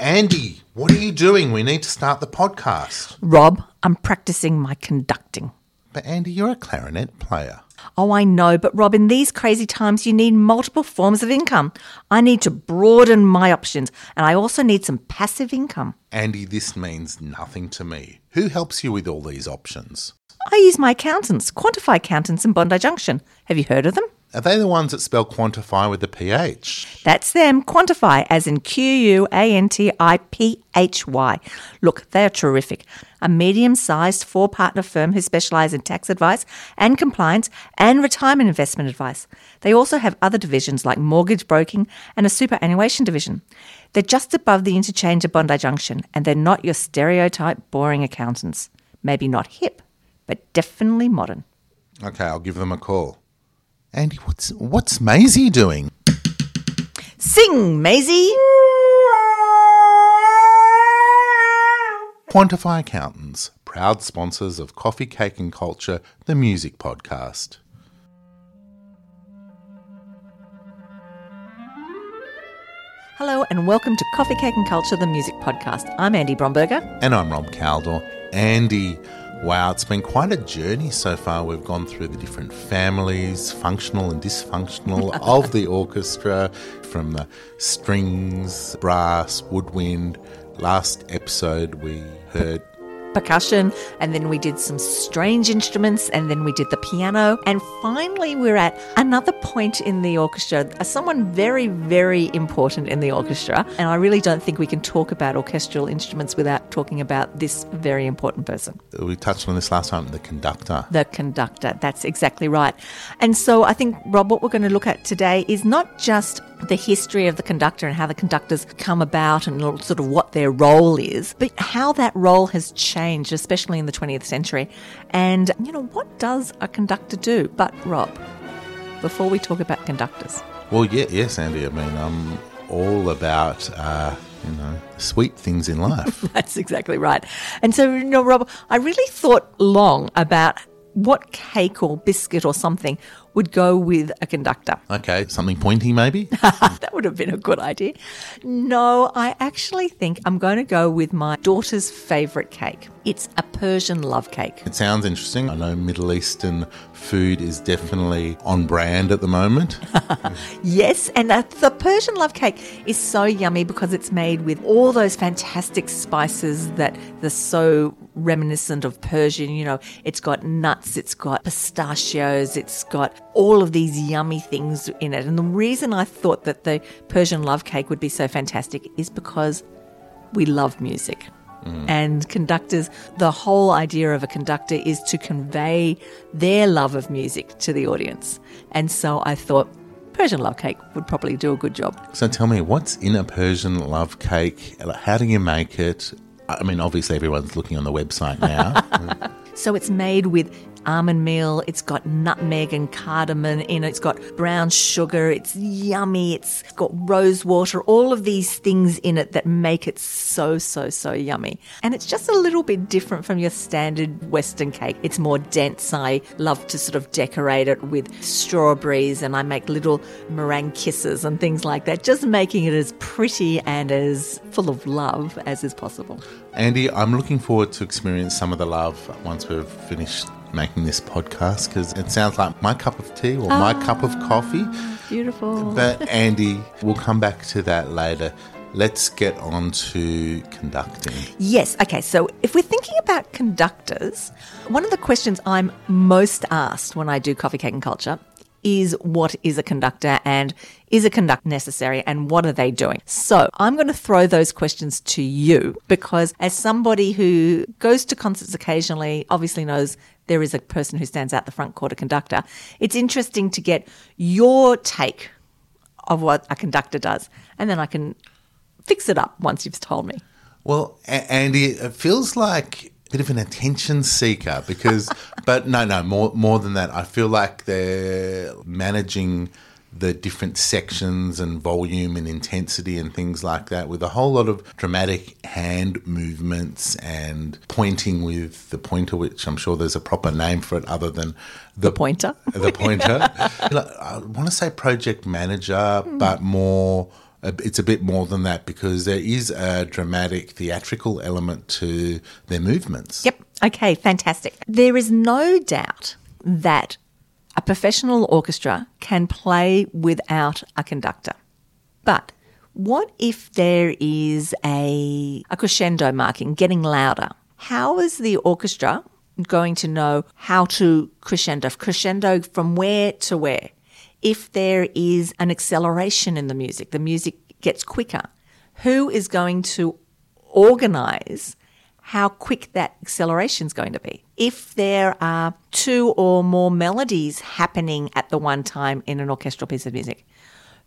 Andy, what are you doing? We need to start the podcast. Rob, I'm practicing my conducting. But Andy, you're a clarinet player. Oh, I know, but Rob, in these crazy times, you need multiple forms of income. I need to broaden my options, and I also need some passive income. Andy, this means nothing to me. Who helps you with all these options? I use my accountants, Quantiphy Accountants in Bondi Junction. Have you heard of them? Are they the ones that spell quantify with the PH? That's them, Quantiphy, as in Q U A N T I P H Y. Look, they are terrific. A medium sized four partner firm who specialise in tax advice and compliance and retirement investment advice. They also have other divisions like mortgage broking and a superannuation division. They're just above the interchange at Bondi Junction, and they're not your stereotype boring accountants. Maybe not hip, but definitely modern. Okay, I'll give them a call. Andy, what's what's Maisie doing? Sing, Maisie! Quantiphy Accountants, proud sponsors of Coffee, Cake and Culture, the music podcast. Hello, and welcome to Coffee, Cake and Culture, the music podcast. I'm Andy Bromberger. And I'm Rob Caldor. Andy, wow, it's been quite a journey so far. We've gone through the different families, functional and dysfunctional, of the orchestra, from the strings, brass, woodwind. Last episode, we heard percussion, and then we did some strange instruments, and then we did the piano. And finally, we're at another point in the orchestra, uh, someone very, very important in the orchestra. And I really don't think we can talk about orchestral instruments without talking about this very important person. we touched on this last time the conductor. The conductor, that's exactly right. And so I think, Rob, what we're going to look at today is not just the history of the conductor and how the conductors come about and sort of what their role is, but how that role has changed, especially in the 20th century. And, you know, what does a conductor do? But, Rob, before we talk about conductors. Well, yeah, yes, Andy. I mean, I'm all about. Uh, you know, sweet things in life. That's exactly right. And so, you know, Rob, I really thought long about what cake or biscuit or something would go with a conductor. Okay, something pointy maybe? that would have been a good idea. No, I actually think I'm going to go with my daughter's favourite cake. It's a Persian love cake. It sounds interesting. I know Middle Eastern food is definitely on brand at the moment. yes, and the Persian love cake is so yummy because it's made with all those fantastic spices that are so reminiscent of Persian. You know, it's got nuts, it's got pistachios, it's got all of these yummy things in it. And the reason I thought that the Persian love cake would be so fantastic is because we love music. Mm. And conductors, the whole idea of a conductor is to convey their love of music to the audience. And so I thought Persian love cake would probably do a good job. So tell me, what's in a Persian love cake? How do you make it? I mean, obviously, everyone's looking on the website now. so it's made with almond meal, it's got nutmeg and cardamom in it, it's got brown sugar, it's yummy, it's got rose water, all of these things in it that make it so, so, so yummy. And it's just a little bit different from your standard Western cake. It's more dense. I love to sort of decorate it with strawberries and I make little meringue kisses and things like that, just making it as pretty and as full of love as is possible. Andy, I'm looking forward to experience some of the love once we've finished making this podcast because it sounds like my cup of tea or my ah, cup of coffee. Beautiful. But Andy, we'll come back to that later. Let's get on to conducting. Yes. Okay. So, if we're thinking about conductors, one of the questions I'm most asked when I do coffee, cake, and culture is what is a conductor and is a conductor necessary and what are they doing? So I'm going to throw those questions to you because as somebody who goes to concerts occasionally, obviously knows there is a person who stands out the front a conductor. It's interesting to get your take of what a conductor does, and then I can fix it up once you've told me. Well, Andy, it feels like a bit of an attention seeker because, but no, no, more more than that. I feel like they're managing the different sections and volume and intensity and things like that with a whole lot of dramatic hand movements and pointing with the pointer, which I'm sure there's a proper name for it other than the pointer. the pointer. I want to say project manager, hmm. but more it's a bit more than that because there is a dramatic theatrical element to their movements. Yep. Okay, fantastic. There is no doubt that a professional orchestra can play without a conductor. But what if there is a, a crescendo marking getting louder? How is the orchestra going to know how to crescendo? Crescendo from where to where? If there is an acceleration in the music, the music gets quicker, who is going to organize how quick that acceleration is going to be. If there are two or more melodies happening at the one time in an orchestral piece of music,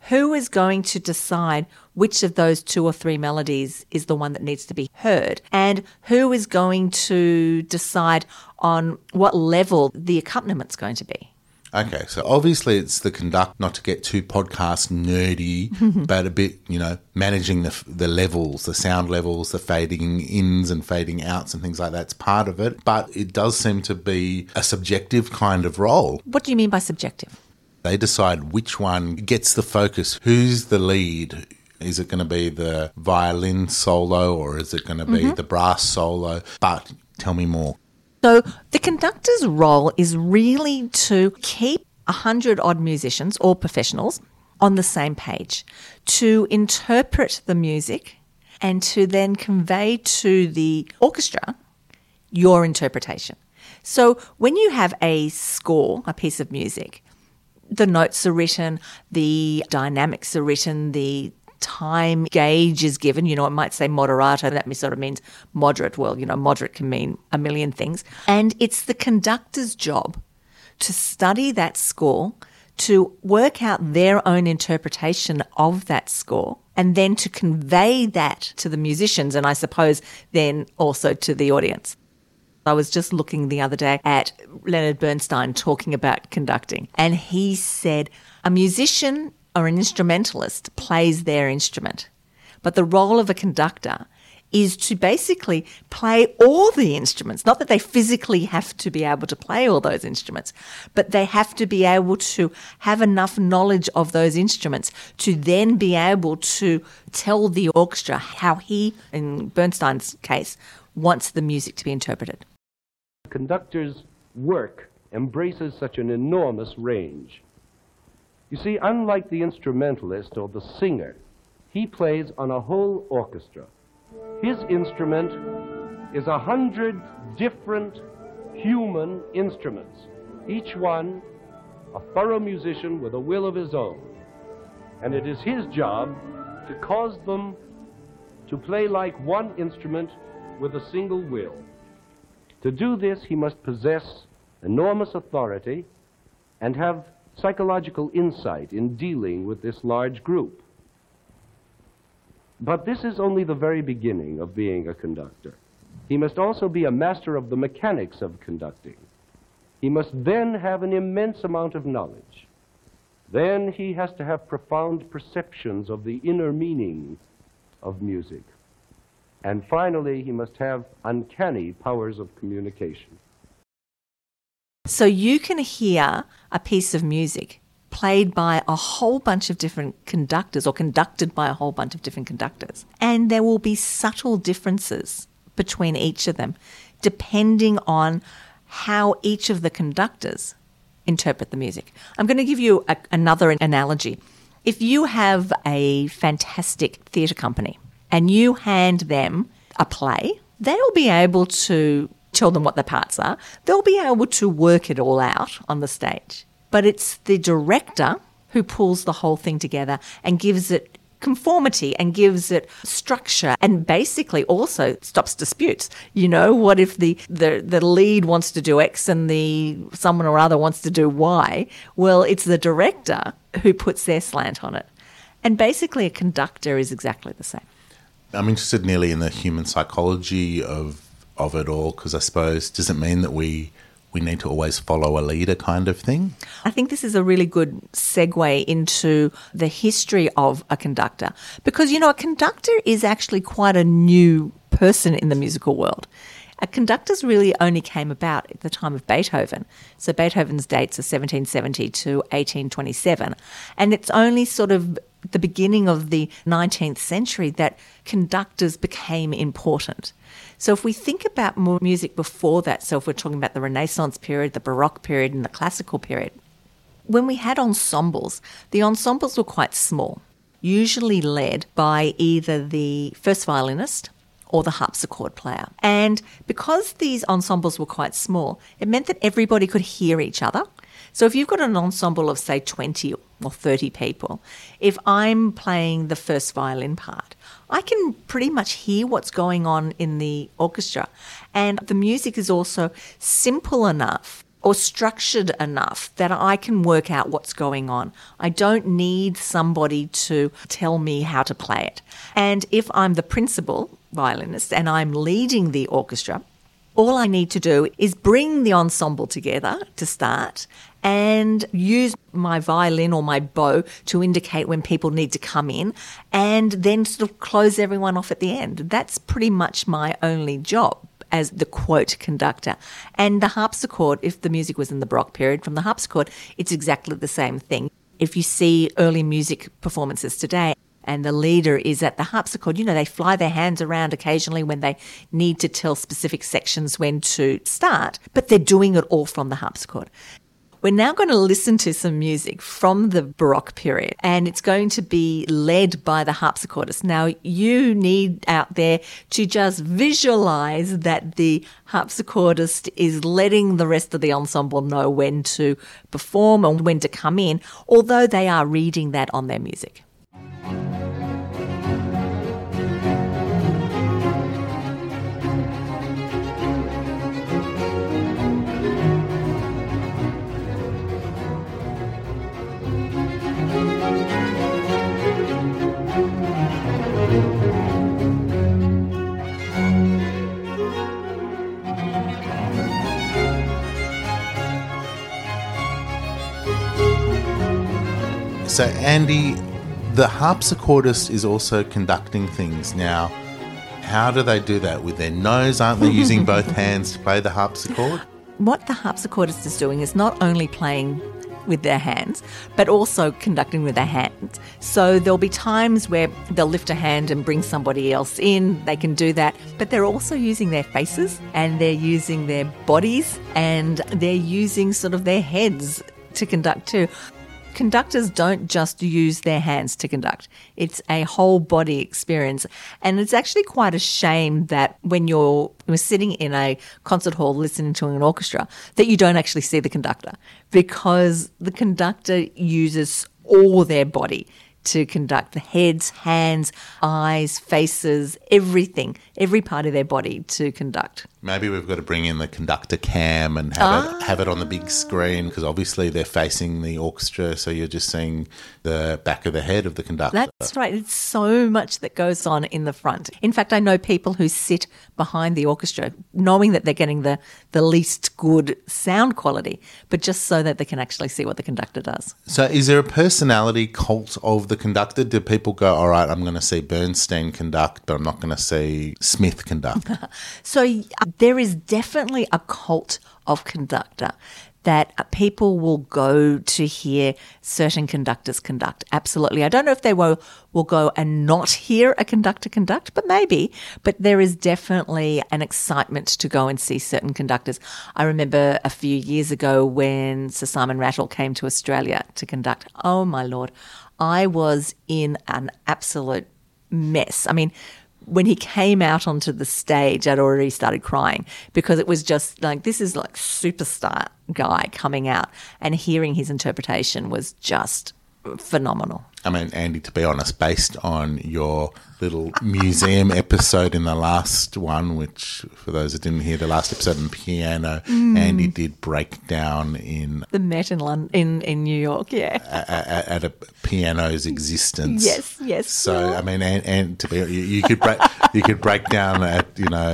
who is going to decide which of those two or three melodies is the one that needs to be heard? And who is going to decide on what level the accompaniment is going to be? Okay, so obviously it's the conduct, not to get too podcast nerdy, but a bit, you know, managing the, the levels, the sound levels, the fading ins and fading outs and things like that's part of it. But it does seem to be a subjective kind of role. What do you mean by subjective? They decide which one gets the focus, who's the lead, is it going to be the violin solo or is it going to be mm-hmm. the brass solo? But tell me more. So the conductor's role is really to keep a hundred odd musicians or professionals on the same page, to interpret the music and to then convey to the orchestra your interpretation. So when you have a score, a piece of music, the notes are written, the dynamics are written, the time gauge is given. You know, it might say moderato, that sort of means moderate. Well, you know, moderate can mean a million things. And it's the conductor's job to study that score, to work out their own interpretation of that score, and then to convey that to the musicians, and I suppose then also to the audience. I was just looking the other day at Leonard Bernstein talking about conducting, and he said a musician or an instrumentalist plays their instrument. But the role of a conductor is to basically play all the instruments. Not that they physically have to be able to play all those instruments, but they have to be able to have enough knowledge of those instruments to then be able to tell the orchestra how he, in Bernstein's case, wants the music to be interpreted. Conductor's work embraces such an enormous range. You see, unlike the instrumentalist or the singer, he plays on a whole orchestra. His instrument is a hundred different human instruments, each one a thorough musician with a will of his own. And it is his job to cause them to play like one instrument with a single will. To do this, he must possess enormous authority and have psychological insight in dealing with this large group. But this is only the very beginning of being a conductor. He must also be a master of the mechanics of conducting. He must then have an immense amount of knowledge. Then he has to have profound perceptions of the inner meaning of music. And finally, he must have uncanny powers of communication. So you can hear a piece of music played by a whole bunch of different conductors or conducted by a whole bunch of different conductors. And there will be subtle differences between each of them depending on how each of the conductors interpret the music. I'm going to give you a, another analogy. If you have a fantastic theatre company and you hand them a play, they'll be able to tell them what the parts are, they'll be able to work it all out on the stage. But it's the director who pulls the whole thing together and gives it conformity and gives it structure and basically also stops disputes. You know, what if the, the, the lead wants to do X and the someone or other wants to do Y? Well, it's the director who puts their slant on it. And basically a conductor is exactly the same. I'm interested nearly in the human psychology of of it all because I suppose does it mean that we we need to always follow a leader kind of thing? I think this is a really good segue into the history of a conductor because, you know, a conductor is actually quite a new person in the musical world. A conductors really only came about at the time of Beethoven. So Beethoven's dates are 1770 to 1827. And it's only sort of the beginning of the 19th century that conductors became important. So if we think about more music before that, so if we're talking about the Renaissance period, the Baroque period, and the classical period, when we had ensembles, the ensembles were quite small, usually led by either the first violinist or the harpsichord player. And because these ensembles were quite small, it meant that everybody could hear each other. So if you've got an ensemble of, say, 20 or 30 people, if I'm playing the first violin part, I can pretty much hear what's going on in the orchestra. And the music is also simple enough or structured enough that I can work out what's going on. I don't need somebody to tell me how to play it. And if I'm the principal violinist and I'm leading the orchestra, all I need to do is bring the ensemble together to start and use my violin or my bow to indicate when people need to come in and then sort of close everyone off at the end. That's pretty much my only job as the quote conductor. And the harpsichord, if the music was in the Baroque period, from the harpsichord, it's exactly the same thing. If you see early music performances today, and the leader is at the harpsichord, you know, they fly their hands around occasionally when they need to tell specific sections when to start, but they're doing it all from the harpsichord. We're now going to listen to some music from the Baroque period, and it's going to be led by the harpsichordist. Now, you need out there to just visualize that the harpsichordist is letting the rest of the ensemble know when to perform and when to come in, although they are reading that on their music. So, Andy, the harpsichordist is also conducting things now. How do they do that with their nose? Aren't they using both hands to play the harpsichord? What the harpsichordist is doing is not only playing with their hands, but also conducting with their hands. So there'll be times where they'll lift a hand and bring somebody else in. They can do that, but they're also using their faces and they're using their bodies and they're using sort of their heads to conduct too conductors don't just use their hands to conduct. It's a whole body experience. And it's actually quite a shame that when you're, you're sitting in a concert hall listening to an orchestra, that you don't actually see the conductor because the conductor uses all their body to conduct the heads, hands, eyes, faces, everything, every part of their body to conduct. Maybe we've got to bring in the conductor cam and have ah. it have it on the big screen because obviously they're facing the orchestra, so you're just seeing the back of the head of the conductor. That's right. It's so much that goes on in the front. In fact, I know people who sit behind the orchestra, knowing that they're getting the the least good sound quality, but just so that they can actually see what the conductor does. So, is there a personality cult of the conductor? Do people go, "All right, I'm going to see Bernstein conduct, but I'm not going to see Smith conduct"? so there is definitely a cult of conductor that uh, people will go to hear certain conductors conduct. Absolutely. I don't know if they will, will go and not hear a conductor conduct, but maybe. But there is definitely an excitement to go and see certain conductors. I remember a few years ago when Sir Simon Rattle came to Australia to conduct. Oh my lord. I was in an absolute mess. I mean, when he came out onto the stage, I'd already started crying because it was just like this is like superstar guy coming out, and hearing his interpretation was just phenomenal. I mean, Andy, to be honest, based on your little museum episode in the last one, which for those that didn't hear the last episode on piano, Mm. Andy did break down in The Met in London, in, in New York, yeah. at, at a piano's existence. Yes, yes. So I mean, and, and to be, you, you could break, you could break down at you know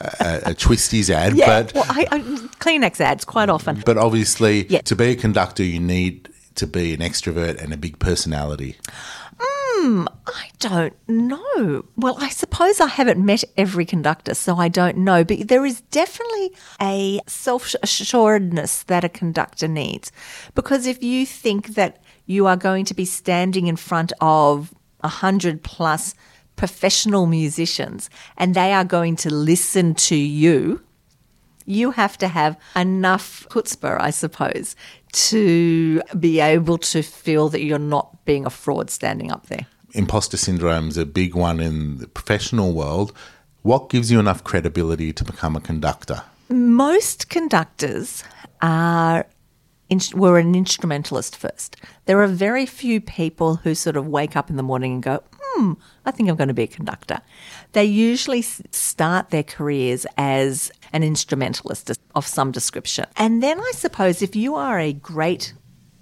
a, a Twisties ad, Yeah, but well, I, I, Kleenex ads quite often. but obviously Yeah. to be a conductor, you need to be an extrovert and a big personality. Hmm, I don't know. Well, I suppose I haven't met every conductor, so I don't know. But there is definitely a self assuredness that a conductor needs. Because if you think that you are going to be standing in front of a hundred plus professional musicians and they are going to listen to you, you have to have enough chutzpah, I suppose, to be able to feel that you're not being a fraud standing up there. Imposter syndrome is a big one in the professional world. What gives you enough credibility to become a conductor? Most conductors are were an instrumentalist first. There are very few people who sort of wake up in the morning and go, "Hmm, I think I'm going to be a conductor." They usually start their careers as an instrumentalist of some description, and then I suppose if you are a great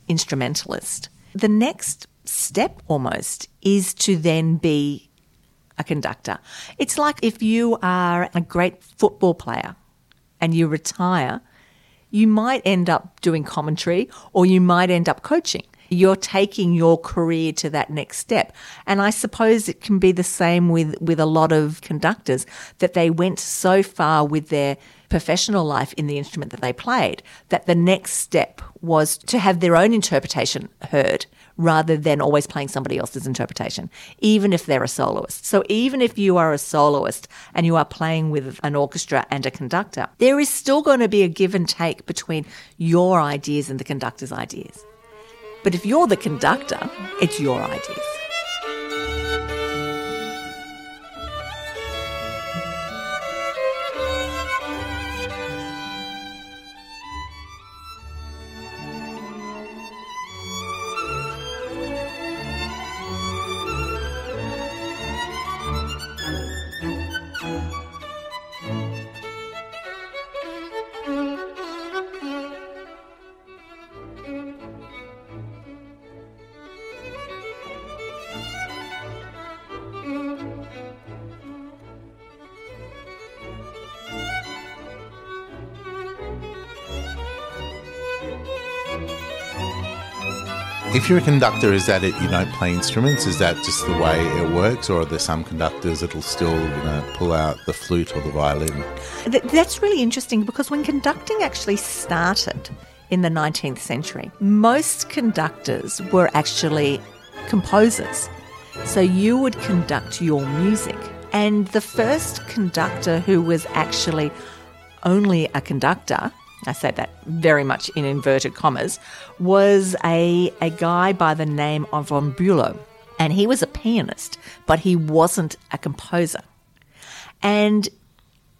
instrumentalist, the next step almost is to then be a conductor. It's like if you are a great football player and you retire, you might end up doing commentary or you might end up coaching. You're taking your career to that next step. And I suppose it can be the same with, with a lot of conductors that they went so far with their professional life in the instrument that they played that the next step was to have their own interpretation heard rather than always playing somebody else's interpretation, even if they're a soloist. So even if you are a soloist and you are playing with an orchestra and a conductor, there is still going to be a give and take between your ideas and the conductor's ideas. But if you're the conductor, it's your ideas. If you're a conductor, is that it? You don't play instruments? Is that just the way it works, or are there some conductors that'll still, you know, pull out the flute or the violin? That's really interesting because when conducting actually started in the 19th century, most conductors were actually composers. So you would conduct your music. And the first conductor who was actually only a conductor, I say that very much in inverted commas, was a, a guy by the name of Von Bülow. And he was a pianist, but he wasn't a composer. And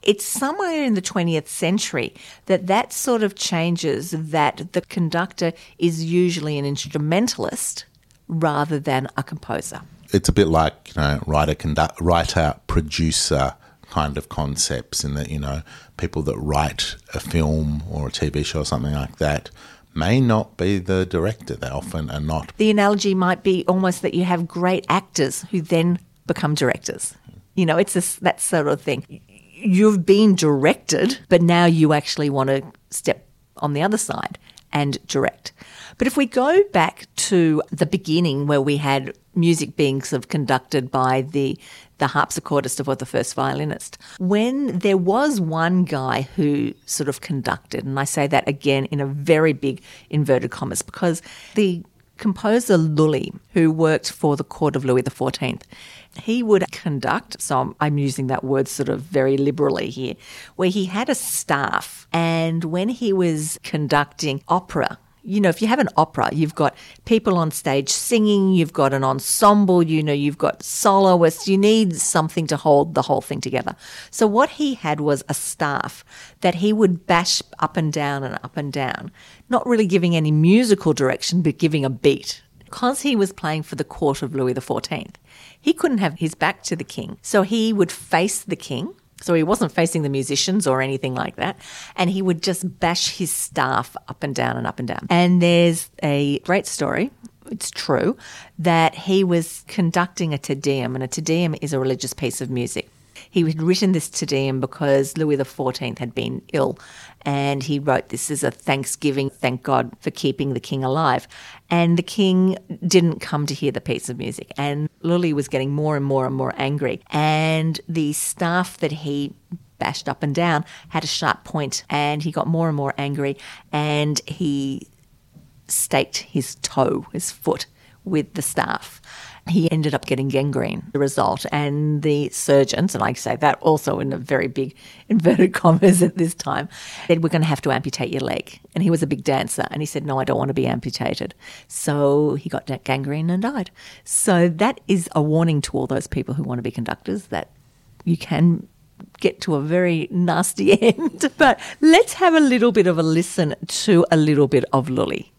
it's somewhere in the 20th century that that sort of changes that the conductor is usually an instrumentalist rather than a composer. It's a bit like you know, writer, conduct, writer, producer kind of concepts, in that you know, people that write a film or a TV show or something like that may not be the director. They often are not. The analogy might be almost that you have great actors who then become directors. You know, it's a, that sort of thing. You've been directed, but now you actually want to step on the other side and direct. But if we go back to the beginning where we had music being sort of conducted by the the harpsichordist or the first violinist, when there was one guy who sort of conducted, and I say that again in a very big inverted commas because the composer Lully, who worked for the court of Louis XIV, he would conduct, so I'm, I'm using that word sort of very liberally here, where he had a staff. And when he was conducting opera, you know, if you have an opera, you've got people on stage singing, you've got an ensemble, you know, you've got soloists, you need something to hold the whole thing together. So, what he had was a staff that he would bash up and down and up and down, not really giving any musical direction, but giving a beat. because he was playing for the court of Louis XIV, he couldn't have his back to the king. So he would face the king. So he wasn't facing the musicians or anything like that. And he would just bash his staff up and down and up and down. And there's a great story. It's true that he was conducting a Te Deum, and a Te Deum is a religious piece of music. He had written this Te Deum because Louis XIV had been ill, and he wrote this as a thanksgiving, thank God for keeping the king alive. And the king didn't come to hear the piece of music, and Lully was getting more and more and more angry. And the staff that he bashed up and down had a sharp point, and he got more and more angry, and he staked his toe, his foot, with the staff he ended up getting gangrene, the result. And the surgeons, and I say that also in a very big inverted commas at this time, said, We're going to have to amputate your leg. And he was a big dancer. And he said, No, I don't want to be amputated. So he got gangrene and died. So that is a warning to all those people who want to be conductors that you can get to a very nasty end. but let's have a little bit of a listen to a little bit of Lully.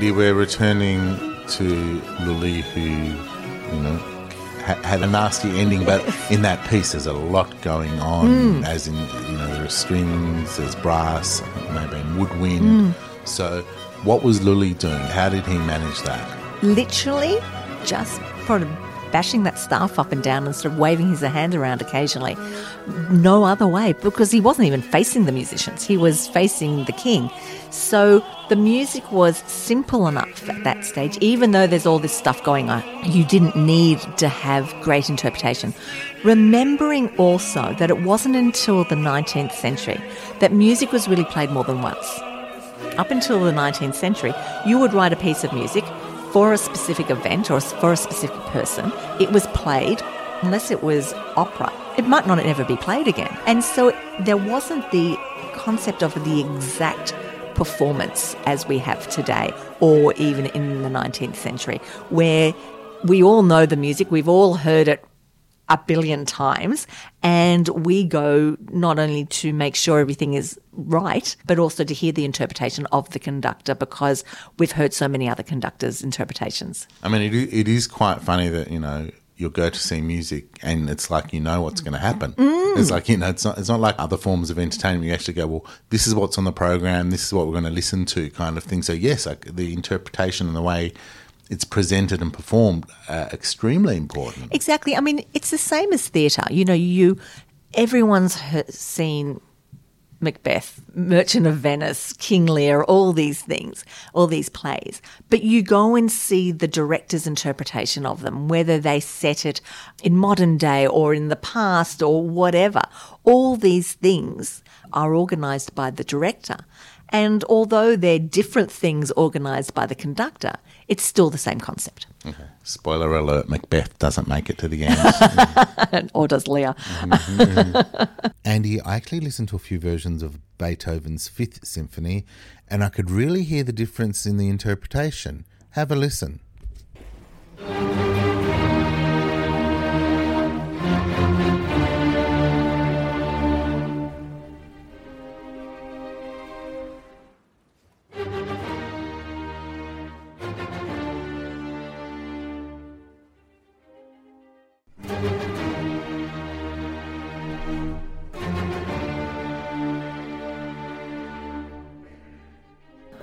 Andy, we're returning to Lully, who, you know, ha- had a nasty ending, but in that piece there's a lot going on, mm. as in, you know, there are strings, there's brass, maybe woodwind. Mm. So, what was Lully doing? How did he manage that? Literally, just of bashing that staff up and down and sort of waving his hand around occasionally. No other way, because he wasn't even facing the musicians, he was facing the king. So the music was simple enough at that stage, even though there's all this stuff going on. You didn't need to have great interpretation. Remembering also that it wasn't until the 19th century that music was really played more than once. Up until the 19th century, you would write a piece of music for a specific event or for a specific person. It was played, unless it was opera, it might not ever be played again. And so there wasn't the concept of the exact performance as we have today, or even in the 19th century, where we all know the music, we've all heard it a billion times, and we go not only to make sure everything is right, but also to hear the interpretation of the conductor because we've heard so many other conductors' interpretations. I mean, it, it is quite funny that, you know, you'll go to see music and it's like you know what's going to happen. Mm. It's like you know it's not it's not like other forms of entertainment. You actually go, well, this is what's on the program. This is what we're going to listen to, kind of thing. So yes, like the interpretation and the way it's presented and performed are extremely important. Exactly. I mean, it's the same as theatre. You know, you everyone's seen Macbeth, Merchant of Venice, King Lear, all these things, all these plays. But you go and see the director's interpretation of them, whether they set it in modern day or in the past or whatever. All these things are organised by the director. And although they're different things organised by the conductor, it's still the same concept. Okay. Spoiler alert: Macbeth doesn't make it to the end, or does Lear? Mm-hmm. Andy, I actually listened to a few versions of Beethoven's Fifth Symphony, and I could really hear the difference in the interpretation. Have a listen.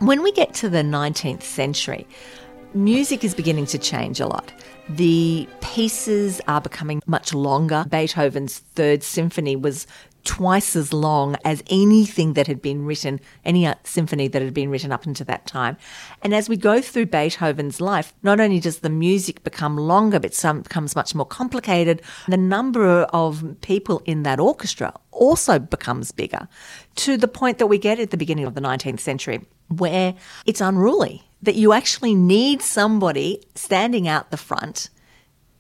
When we get to the 19th century, music is beginning to change a lot. The pieces are becoming much longer. Beethoven's Third Symphony was twice as long as anything that had been written, any uh, symphony that had been written up into that time. And as we go through Beethoven's life, not only does the music become longer, but some becomes much more complicated. The number of people in that orchestra also becomes bigger to the point that we get at the beginning of the 19th century where it's unruly, that you actually need somebody standing out the front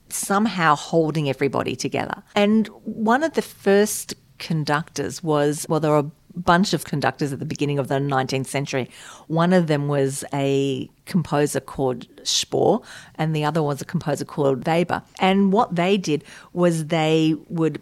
somehow holding everybody together. And one of the first conductors was, well, there were a bunch of conductors at the beginning of the 19th century. One of them was a composer called Spohr, and the other was a composer called Weber. And what they did was they would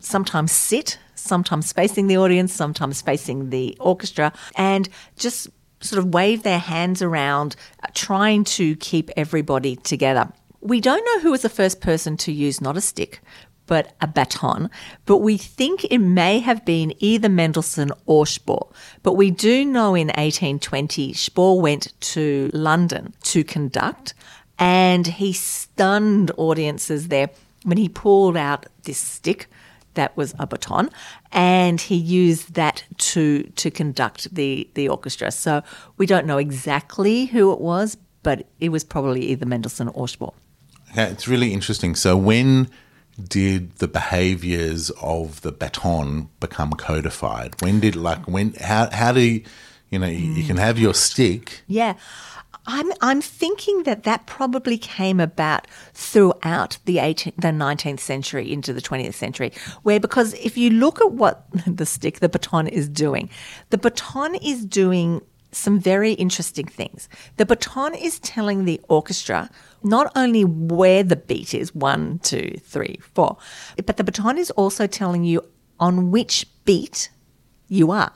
sometimes sit, sometimes facing the audience, sometimes facing the orchestra, and just sort of wave their hands around, uh, trying to keep everybody together. We don't know who was the first person to use not a stick, but a baton. But we think it may have been either Mendelssohn or Spohr. But we do know in 1820 Spohr went to London to conduct and he stunned audiences there when he pulled out this stick that was a baton and he used that to to conduct the the orchestra so we don't know exactly who it was but it was probably either Mendelssohn or Spohr yeah, it's really interesting so when did the behaviors of the baton become codified? When did like when how how do you, you know you, you can mm. have your stick? Yeah. I'm I'm thinking that that probably came about throughout the 18th, the 19th century into the 20th century, where because if you look at what the stick, the baton is doing, the baton is doing some very interesting things. The baton is telling the orchestra not only where the beat is one, two, three, four, but the baton is also telling you on which beat you are.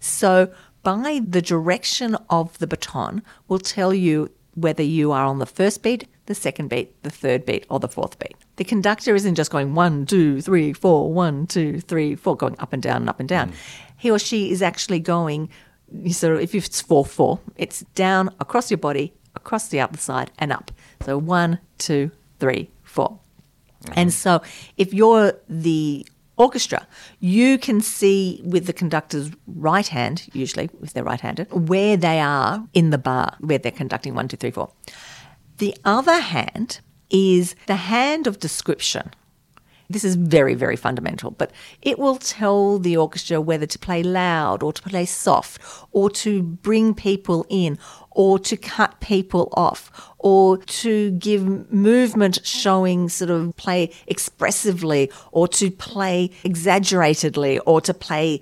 So, by the direction of the baton, will tell you whether you are on the first beat, the second beat, the third beat, or the fourth beat. The conductor isn't just going one, two, three, four, one, two, three, four, going up and down and up and down. Mm. He or she is actually going of if it's four four, it's down across your body, across the other side, and up. So one, two, three, four. Mm-hmm. And so if you're the orchestra, you can see with the conductor's right hand, usually if they're right-handed, where they are in the bar where they're conducting one, two, three, four. The other hand is the hand of description. This is very, very fundamental, but it will tell the orchestra whether to play loud or to play soft or to bring people in or to cut people off or to give movement showing sort of play expressively or to play exaggeratedly or to play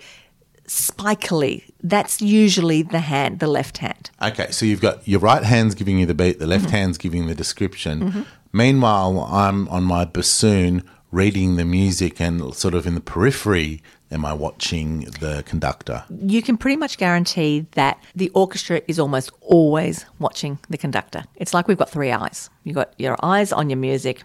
spikily. That's usually the hand, the left hand. Okay, so you've got your right hand's giving you the beat, the left mm-hmm. hand's giving the description. Mm-hmm. Meanwhile, I'm on my bassoon reading the music and sort of in the periphery am I watching the conductor? You can pretty much guarantee that the orchestra is almost always watching the conductor. It's like we've got three eyes. You've got your eyes on your music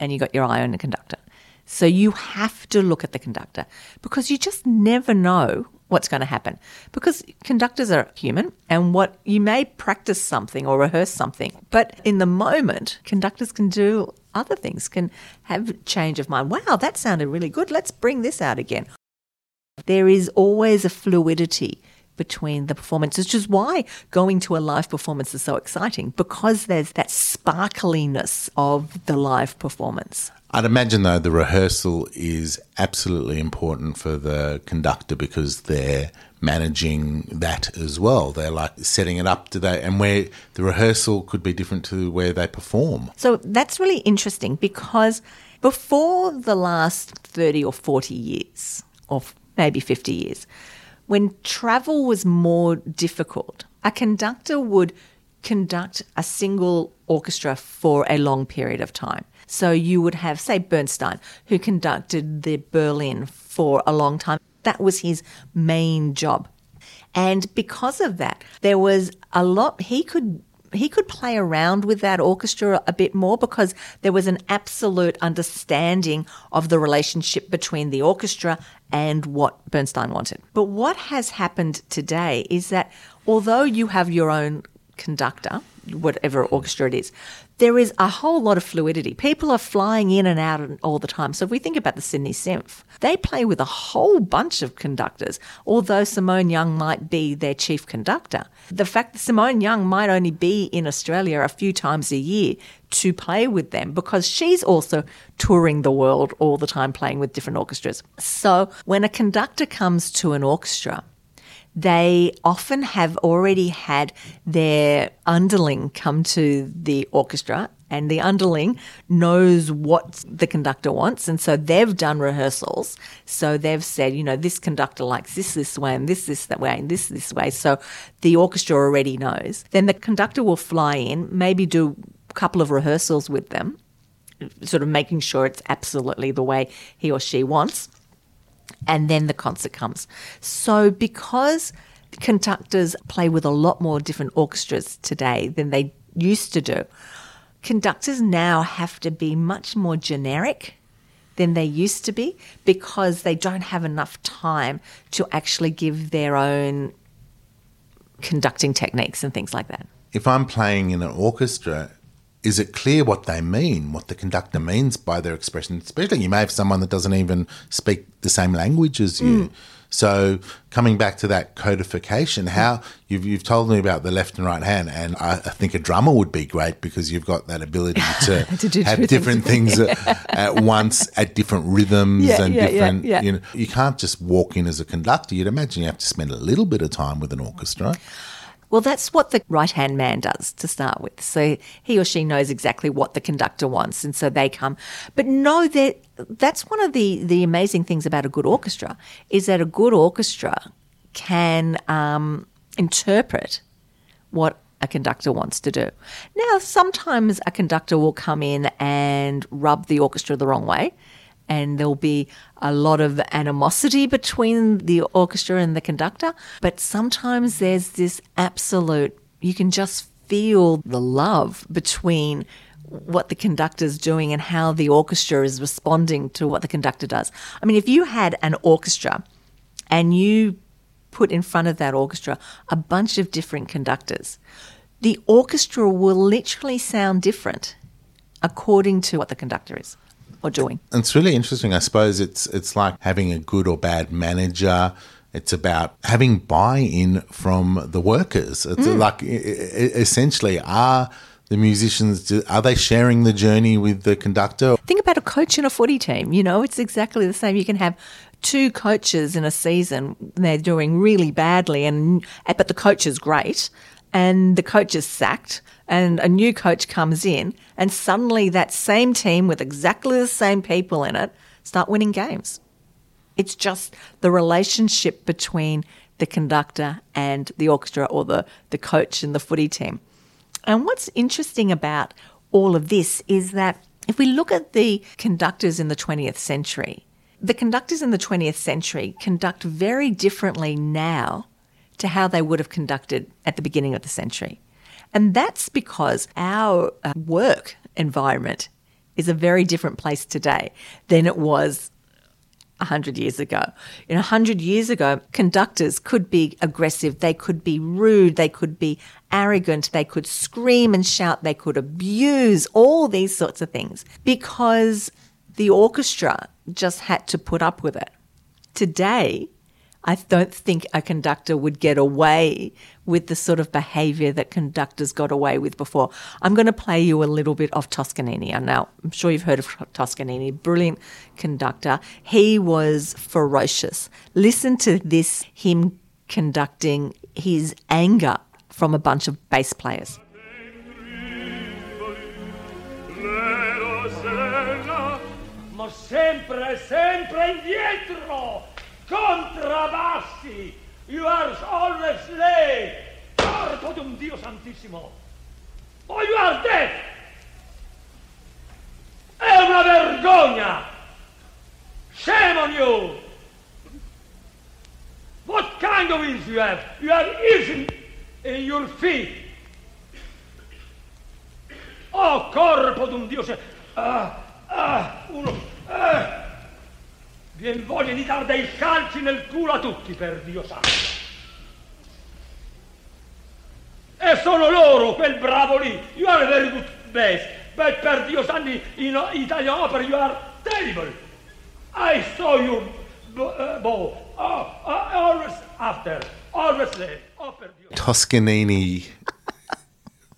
and you've got your eye on the conductor. So you have to look at the conductor because you just never know what's going to happen. Because conductors are human and what you may practice something or rehearse something, but in the moment, conductors can do other things, can have change of mind. Wow, that sounded really good. Let's bring this out again. There is always a fluidity between the performances, which is why going to a live performance is so exciting because there's that sparkliness of the live performance. I'd imagine, though, the rehearsal is absolutely important for the conductor because they're managing that as well. They're like setting it up to today, and where the rehearsal could be different to where they perform. So that's really interesting because before the last 30 or 40 years, or maybe 50 years, when travel was more difficult, a conductor would conduct a single orchestra for a long period of time. So you would have, say, Bernstein, who conducted the Berlin for a long time. That was his main job. And because of that, there was a lot he could he could play around with that orchestra a bit more because there was an absolute understanding of the relationship between the orchestra and what Bernstein wanted. But what has happened today is that although you have your own conductor whatever orchestra it is, there is a whole lot of fluidity. People are flying in and out all the time. So if we think about the Sydney Symph, they play with a whole bunch of conductors, although Simone Young might be their chief conductor. The fact that Simone Young might only be in Australia a few times a year to play with them because she's also touring the world all the time playing with different orchestras. So when a conductor comes to an orchestra, they often have already had their underling come to the orchestra and the underling knows what the conductor wants and so they've done rehearsals. So they've said you know this conductor likes this this way and this this that way and this this way. So the orchestra already knows. Then the conductor will fly in maybe do a couple of rehearsals with them sort of making sure it's absolutely the way he or she wants and then the concert comes. So, because conductors play with a lot more different orchestras today than they used to do, conductors now have to be much more generic than they used to be because they don't have enough time to actually give their own conducting techniques and things like that. If I'm playing in an orchestra, is it clear what they mean, what the conductor means by their expression? Especially, you may have someone that doesn't even speak the same language as you. Mm. So, coming back to that codification, how you've, you've told me about the left and right hand, and I, I think a drummer would be great because you've got that ability to, to have different things at, at, once at different rhythms yeah, and yeah, different. Yeah, you know, you can't just walk in as a conductor. You'd imagine you have to spend a little bit of time with an orchestra. Well, that's what the right hand man does to start with. So he or she knows exactly what the conductor wants, and so they come. But no, that's one of the the amazing things about a good orchestra is that a good orchestra can um, interpret what a conductor wants to do. Now, sometimes a conductor will come in and rub the orchestra the wrong way and there'll be a lot of animosity between the orchestra and the conductor. But sometimes there's this absolute, you can just feel the love between what the conductor's doing and how the orchestra is responding to what the conductor does. I mean, if you had an orchestra and you put in front of that orchestra a bunch of different conductors, the orchestra will literally sound different according to what the conductor is or doing. It's really interesting. I suppose it's it's like having a good or bad manager. It's about having buy-in from the workers. It's mm. like essentially are the musicians are they sharing the journey with the conductor? Think about a coach in a footy team. You know, it's exactly the same. You can have two coaches in a season. They're doing really badly, and but the coach is great, and the coach is sacked and a new coach comes in, and suddenly that same team with exactly the same people in it start winning games. It's just the relationship between the conductor and the orchestra or the, the coach and the footy team. And what's interesting about all of this is that if we look at the conductors in the 20th century, the conductors in the 20th century conduct very differently now to how they would have conducted at the beginning of the century. And that's because our uh, work environment is a very different place today than it was 100 years ago. In 100 years ago, conductors could be aggressive, they could be rude, they could be arrogant, they could scream and shout, they could abuse, all these sorts of things because the orchestra just had to put up with it. Today, I don't think a conductor would get away with the sort of behaviour that conductors got away with before. I'm going to play you a little bit of Toscanini. Now, I'm sure you've heard of Toscanini, brilliant conductor. He was ferocious. Listen to this, him conducting his anger from a bunch of bass players. sempre, sempre indietro! You are always late! Corpo di un Dio santissimo! Oh, you are dead! È una vergogna! Shame on you! What kind of ears you have? You have ears in, your feet! Oh, corpo di un Dio! Ah, ah, uno... Ah. Vien voglia di dar dei calci nel culo a tutti, per Dio santo. E sono loro, quel bravo lì. You are very good bass. But per Dio sanni, in Italian opera, you are terrible. I saw you uh, bow. Oh, uh, always after. Always late. Oh, per Dio. Toscanini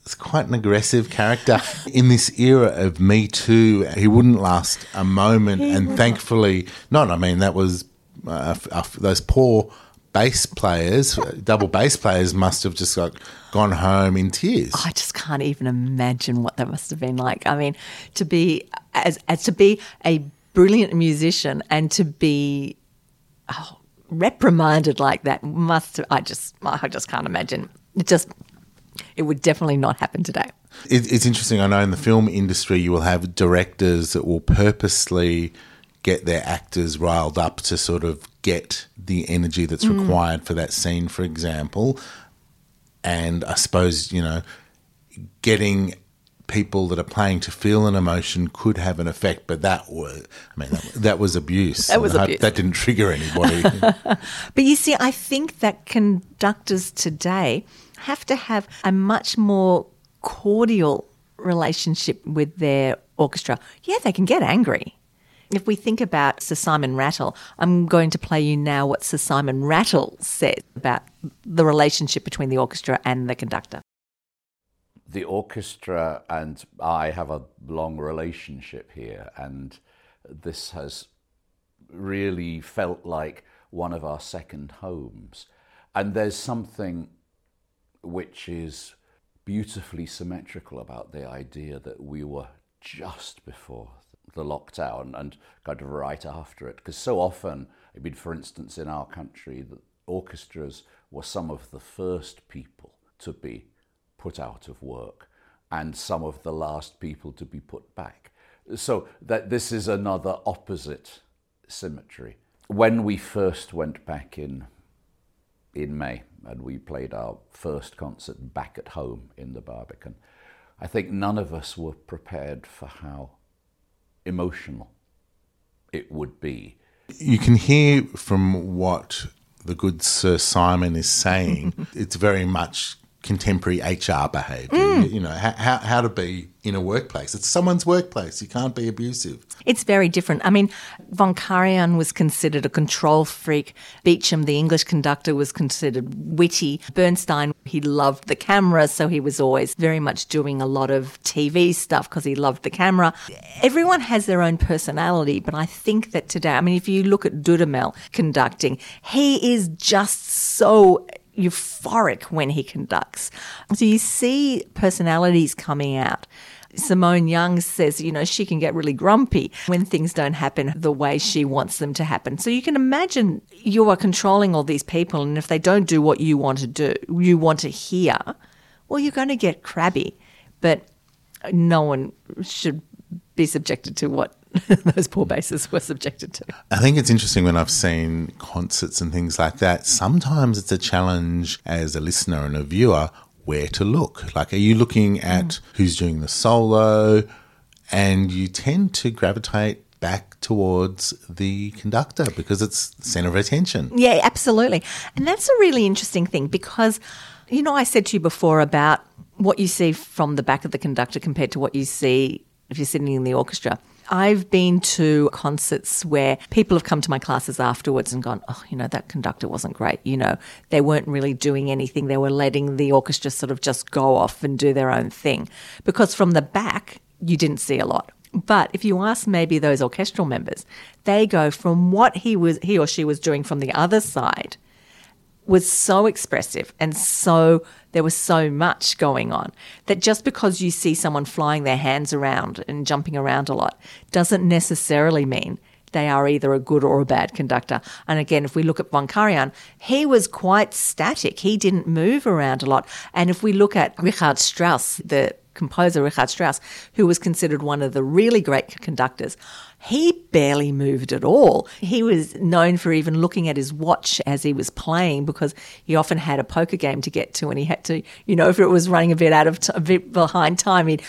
is quite an aggressive character. In this era of Me Too, he wouldn't last a moment. and thankfully, not, I mean, that was uh, f- uh, those poor bass players, uh, double bass players, must have just like gone home in tears. I just can't even imagine what that must have been like. I mean, to be as, as to be a brilliant musician and to be oh, reprimanded like that must I just I just can't imagine. It just it would definitely not happen today. It, it's interesting. I know in the film industry, you will have directors that will purposely get their actors riled up to sort of get the energy that's mm. required for that scene, for example. And I suppose, you know, getting people that are playing to feel an emotion could have an effect, but that was, I mean, that, that was abuse. That was And I hope abuse. That didn't trigger anybody. But you see, I think that conductors today have to have a much more cordial relationship with their orchestra. Yeah, they can get angry. If we think about Sir Simon Rattle, I'm going to play you now what Sir Simon Rattle said about the relationship between the orchestra and the conductor. The orchestra and I have a long relationship here, and this has really felt like one of our second homes. And there's something which is beautifully symmetrical about the idea that we were just before the lockdown and kind of right after it. Because so often, I mean, for instance, in our country, the orchestras were some of the first people to be put out of work and some of the last people to be put back. So that this is another opposite symmetry. When we first went back in in May and we played our first concert back at home in the Barbican, I think none of us were prepared for how emotional it would be. you can hear from what the good Sir Simon is saying, it's very much contemporary HR behaviour. Mm. You know, how, how, how to be in a workplace. It's someone's workplace. You can't be abusive. It's very different. I mean, Von Karajan was considered a control freak. Beecham, the English conductor, was considered witty. Bernstein, he loved the camera, so he was always very much doing a lot of TV stuff because he loved the camera. Everyone has their own personality, but I think that today, I mean, if you look at Dudamel conducting, he is just so euphoric when he conducts. So you see personalities coming out. Simone Young says, you know, she can get really grumpy when things don't happen the way she wants them to happen. So you can imagine you are controlling all these people, and if they don't do what you want to do, you want to hear, well, you're going to get crabby. But no one should be subjected to what those poor hmm. basses were subjected to. I think it's interesting when I've seen concerts and things like that. Sometimes it's a challenge as a listener and a viewer where to look. Like, are you looking hmm. at who's doing the solo? And you tend to gravitate back towards the conductor because it's the center of attention. Yeah, absolutely. And that's a really interesting thing because, you know, I said to you before about what you see from the back of the conductor compared to what you see if you're sitting in the orchestra. I've been to concerts where people have come to my classes afterwards and gone, oh, you know, that conductor wasn't great. You know, they weren't really doing anything. They were letting the orchestra sort of just go off and do their own thing. Because from the back, you didn't see a lot. But if you ask maybe those orchestral members, they go from what he was he or she was doing from the other side was so expressive and so there was so much going on that just because you see someone flying their hands around and jumping around a lot doesn't necessarily mean they are either a good or a bad conductor. And again, if we look at Von Karajan, he was quite static. He didn't move around a lot. And if we look at Richard Strauss, the composer Richard Strauss, who was considered one of the really great conductors, he barely moved at all. He was known for even looking at his watch as he was playing because he often had a poker game to get to and he had to, you know, if it was running a bit out of t- a bit behind time, he'd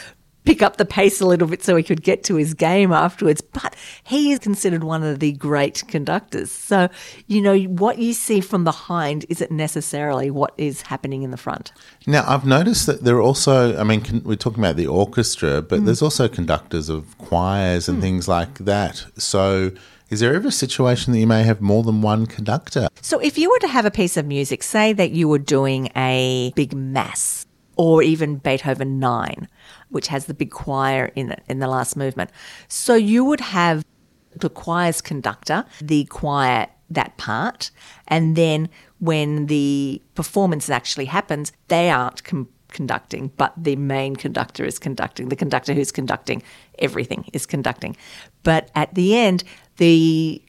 pick up the pace a little bit so he could get to his game afterwards. But he is considered one of the great conductors. So, you know, what you see from behind isn't necessarily what is happening in the front. Now, I've noticed that there are also, I mean, we're talking about the orchestra, but Mm. there's also conductors of choirs and things like that. So, is there ever a situation that you may have more than one conductor? So, if you were to have a piece of music, say that you were doing a big mass or even Beethoven 9, which has the big choir in it in the last movement. So, you would have the choir's conductor, the choir that part, and then when the performance actually happens, they aren't com- conducting, but the main conductor is conducting. The conductor who's conducting everything is conducting. But at the end, the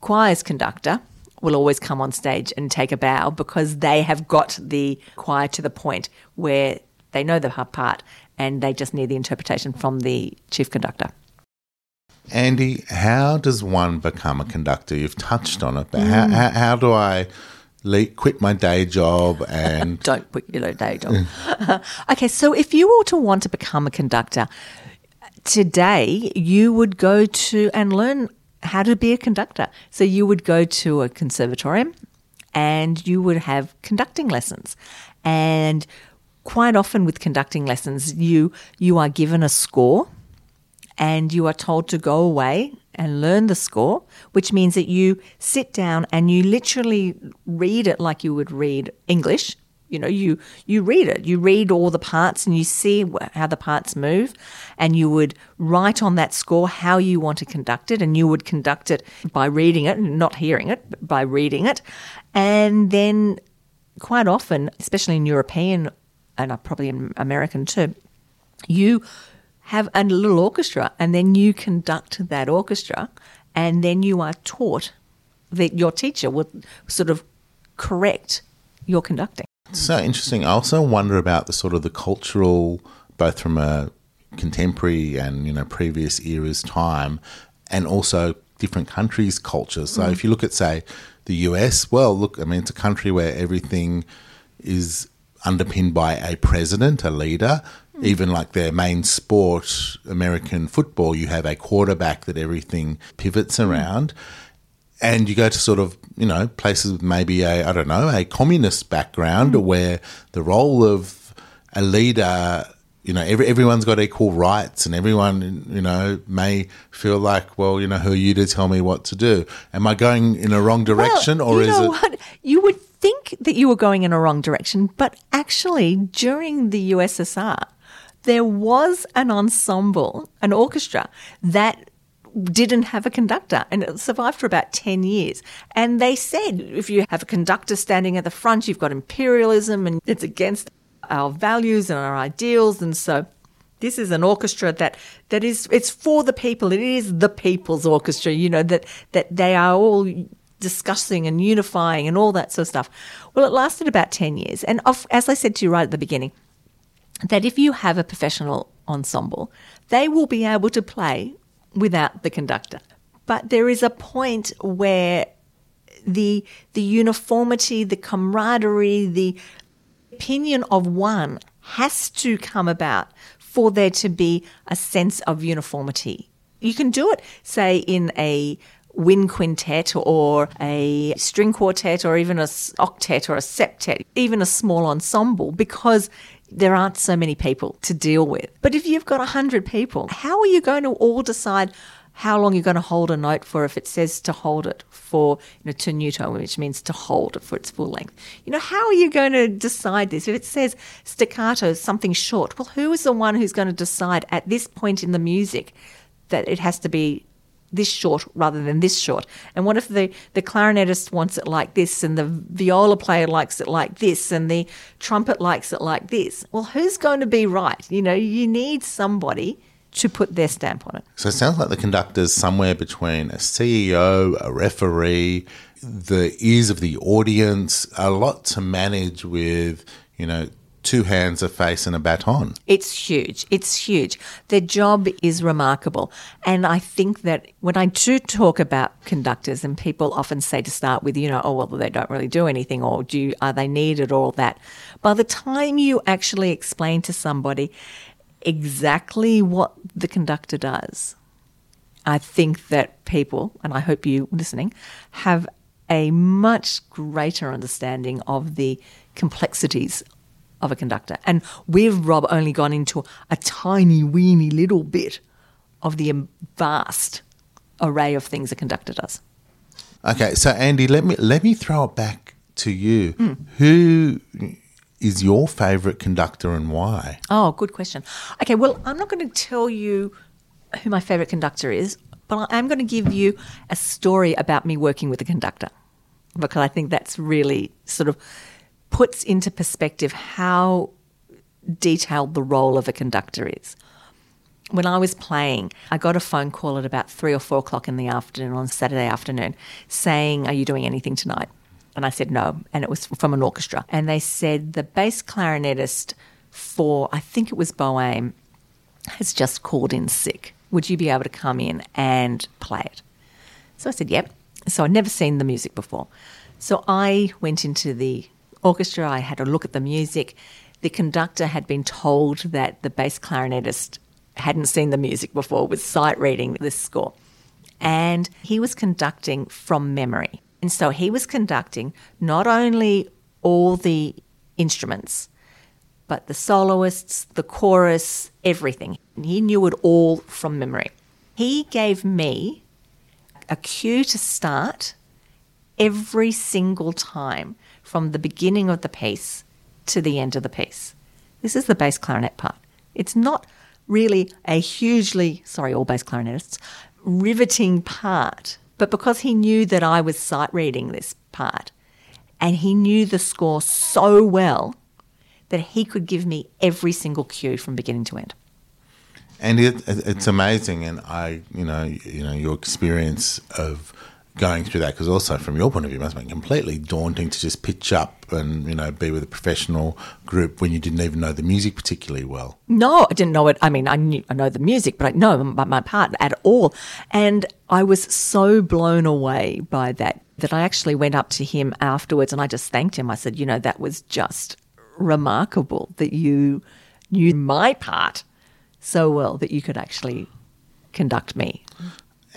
choir's conductor will always come on stage and take a bow because they have got the choir to the point where they know the part and they just need the interpretation from the chief conductor. Andy, how does one become a conductor? You've touched on it, but Mm. how, how, how do I le- quit my day job and Don't quit your day job. okay, so if you were to want to become a conductor today, you would go to and learn how to be a conductor. So you would go to a conservatorium and you would have conducting lessons. And quite often with conducting lessons, you you are given a score and you are told to go away and learn the score, which means that you sit down and you literally read it like you would read English. You know, you you read it. You read all the parts and you see how the parts move, and you would write on that score how you want to conduct it, and you would conduct it by reading it, not hearing it, but by reading it, and then quite often, especially in European and uh, probably in American too, you have a little orchestra and then you conduct that orchestra and then you are taught that your teacher will sort of correct your conducting. So interesting. I also wonder about the sort of the cultural, both from a contemporary and you know previous eras time, and also different countries' cultures. So if you look at say the US, well, look, I mean it's a country where everything is underpinned by a president, a leader. Even like their main sport, American football, you have a quarterback that everything pivots hmm. around and you go to sort of you know places with maybe a I don't know a communist background hmm. where the role of a leader you know every, everyone's got equal rights and everyone you know may feel like well you know who are you to tell me what to do am I going in a wrong direction Well, or you is know it what? You would think that you were going in a wrong direction, but actually, during the USSR, there was an ensemble, an orchestra that didn't have a conductor and it survived for about 10 years. And they said if you have a conductor standing at the front, you've got imperialism and it's against our values and our ideals. And so this is an orchestra that, that is, it's for the people. It is the people's orchestra, you know, that, that they are all discussing and unifying and all that sort of stuff. Well, it lasted about 10 years. And of, as I said to you right at the beginning, that if you have a professional ensemble, they will be able to play without the conductor. But there is a point where the the uniformity, the camaraderie, the opinion of one has to come about for there to be a sense of uniformity. You can do it, say, in a wind quintet or a string quartet or even a octet or a septet, even a small ensemble, because there aren't so many people to deal with. But if you've got 100 people, how are you going to all decide how long you're going to hold a note for if it says to hold it for you know, tenuto, which means to hold it for its full length? You know, how are you going to decide this? If it says staccato, something short, well, who is the one who's going to decide at this point in the music that it has to be this short rather than this short? And what if the, the clarinetist wants it like this and the viola player likes it like this and the trumpet likes it like this? Well, who's going to be right? You know, you need somebody to put their stamp on it. So it sounds like the conductor's somewhere between a CEO, a referee, the ears of the audience, a lot to manage with, you know, two hands, a face, and a baton. It's huge. It's huge. Their job is remarkable. And I think that when I do talk about conductors, and people often say to start with, you know, oh, well, they don't really do anything, or do you, are they needed, or all that. By the time you actually explain to somebody, exactly what the conductor does, I think that people, and I hope you listening, have a much greater understanding of the complexities of a conductor. And we've, Rob, only gone into a tiny, weeny little bit of the vast array of things a conductor does. Okay, so Andy, let me let me throw it back to you. Hmm. Who is your favourite conductor and why? Oh, good question. Okay, well, I'm not going to tell you who my favourite conductor is, but I am going to give you a story about me working with a conductor because I think that's really sort of puts into perspective how detailed the role of a conductor is. When I was playing, I got a phone call at about three or four o'clock in the afternoon on Saturday afternoon saying, Are you doing anything tonight? And I said no. And it was from an orchestra. And they said the bass clarinetist for, I think it was Boehm, has just called in sick. Would you be able to come in and play it? So I said, Yep. So I'd never seen the music before. So I went into the orchestra, I had a look at the music. The conductor had been told that the bass clarinetist hadn't seen the music before, was sight reading this score. And he was conducting from memory. And so he was conducting not only all the instruments, but the soloists, the chorus, everything. He knew it all from memory. He gave me a cue to start every single time from the beginning of the piece to the end of the piece. This is the bass clarinet part. It's not really a hugely, sorry, all bass clarinetists, riveting part. But because he knew that I was sight reading this part and he knew the score so well that he could give me every single cue from beginning to end. And it, it's amazing, and I, you know, you know, your experience of going through that, because also from your point of view, it must have been completely daunting to just pitch up and you know be with a professional group when you didn't even know the music particularly well. No, I didn't know it. I mean, I knew I know the music, but I know my, my part at all. And I was so blown away by that that I actually went up to him afterwards and I just thanked him. I said, you know, that was just remarkable that you knew my part so well that you could actually conduct me.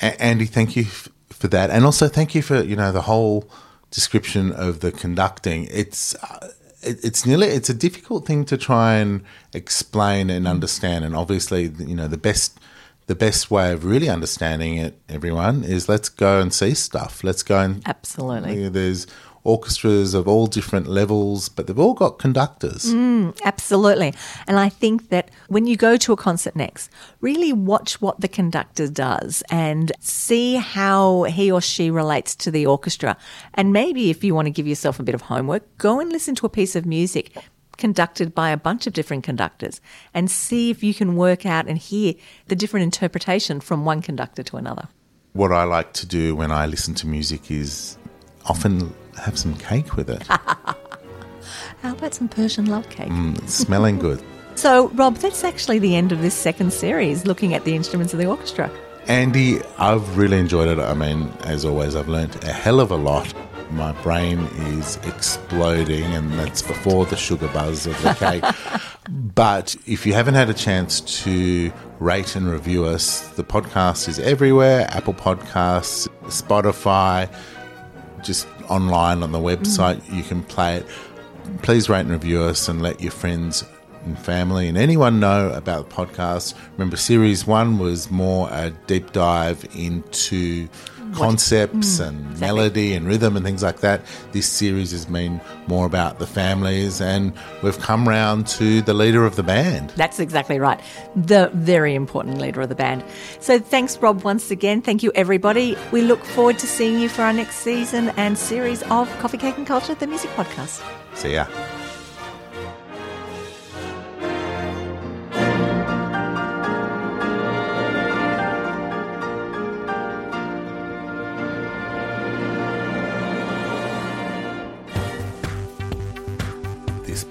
A- Andy, thank you f- for that, and also thank you for you know the whole description of the conducting. It's uh, it, it's nearly it's a difficult thing to try and explain and understand, and obviously you know the best the best way of really understanding it, everyone, is let's go and see stuff. Let's go and Absolutely. There's orchestras of all different levels, but they've all got conductors. Mm, absolutely. And I think that when you go to a concert next, really watch what the conductor does and see how he or she relates to the orchestra. And maybe if you want to give yourself a bit of homework, go and listen to a piece of music conducted by a bunch of different conductors and see if you can work out and hear the different interpretation from one conductor to another. What I like to do when I listen to music is often have some cake with it. How about some Persian love cake? Mm, it's smelling good. So, Rob, that's actually the end of this second series, looking at the instruments of the orchestra. Andy, I've really enjoyed it. I mean, as always, I've learnt a hell of a lot. My brain is exploding, and that's before the sugar buzz of the cake. but if you haven't had a chance to rate and review us, the podcast is everywhere Apple Podcasts, Spotify, just online on the website. You can play it. Please rate and review us and let your friends and family and anyone know about the podcast. Remember, series one was more a deep dive into concepts hmm. and melody and rhythm and things like that. This series has been more about the families, and we've come round to the leader of the band. That's exactly right. The very important leader of the band. So thanks, Rob, once again. Thank you, everybody. We look forward to seeing you for our next season and series of Coffee, Cake and Culture, the music podcast. See ya.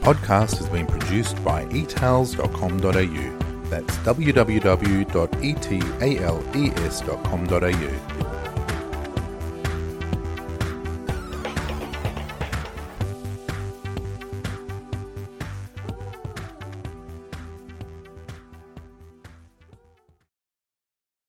Podcast has been produced by etales.com.au. That's www.etales.com.au.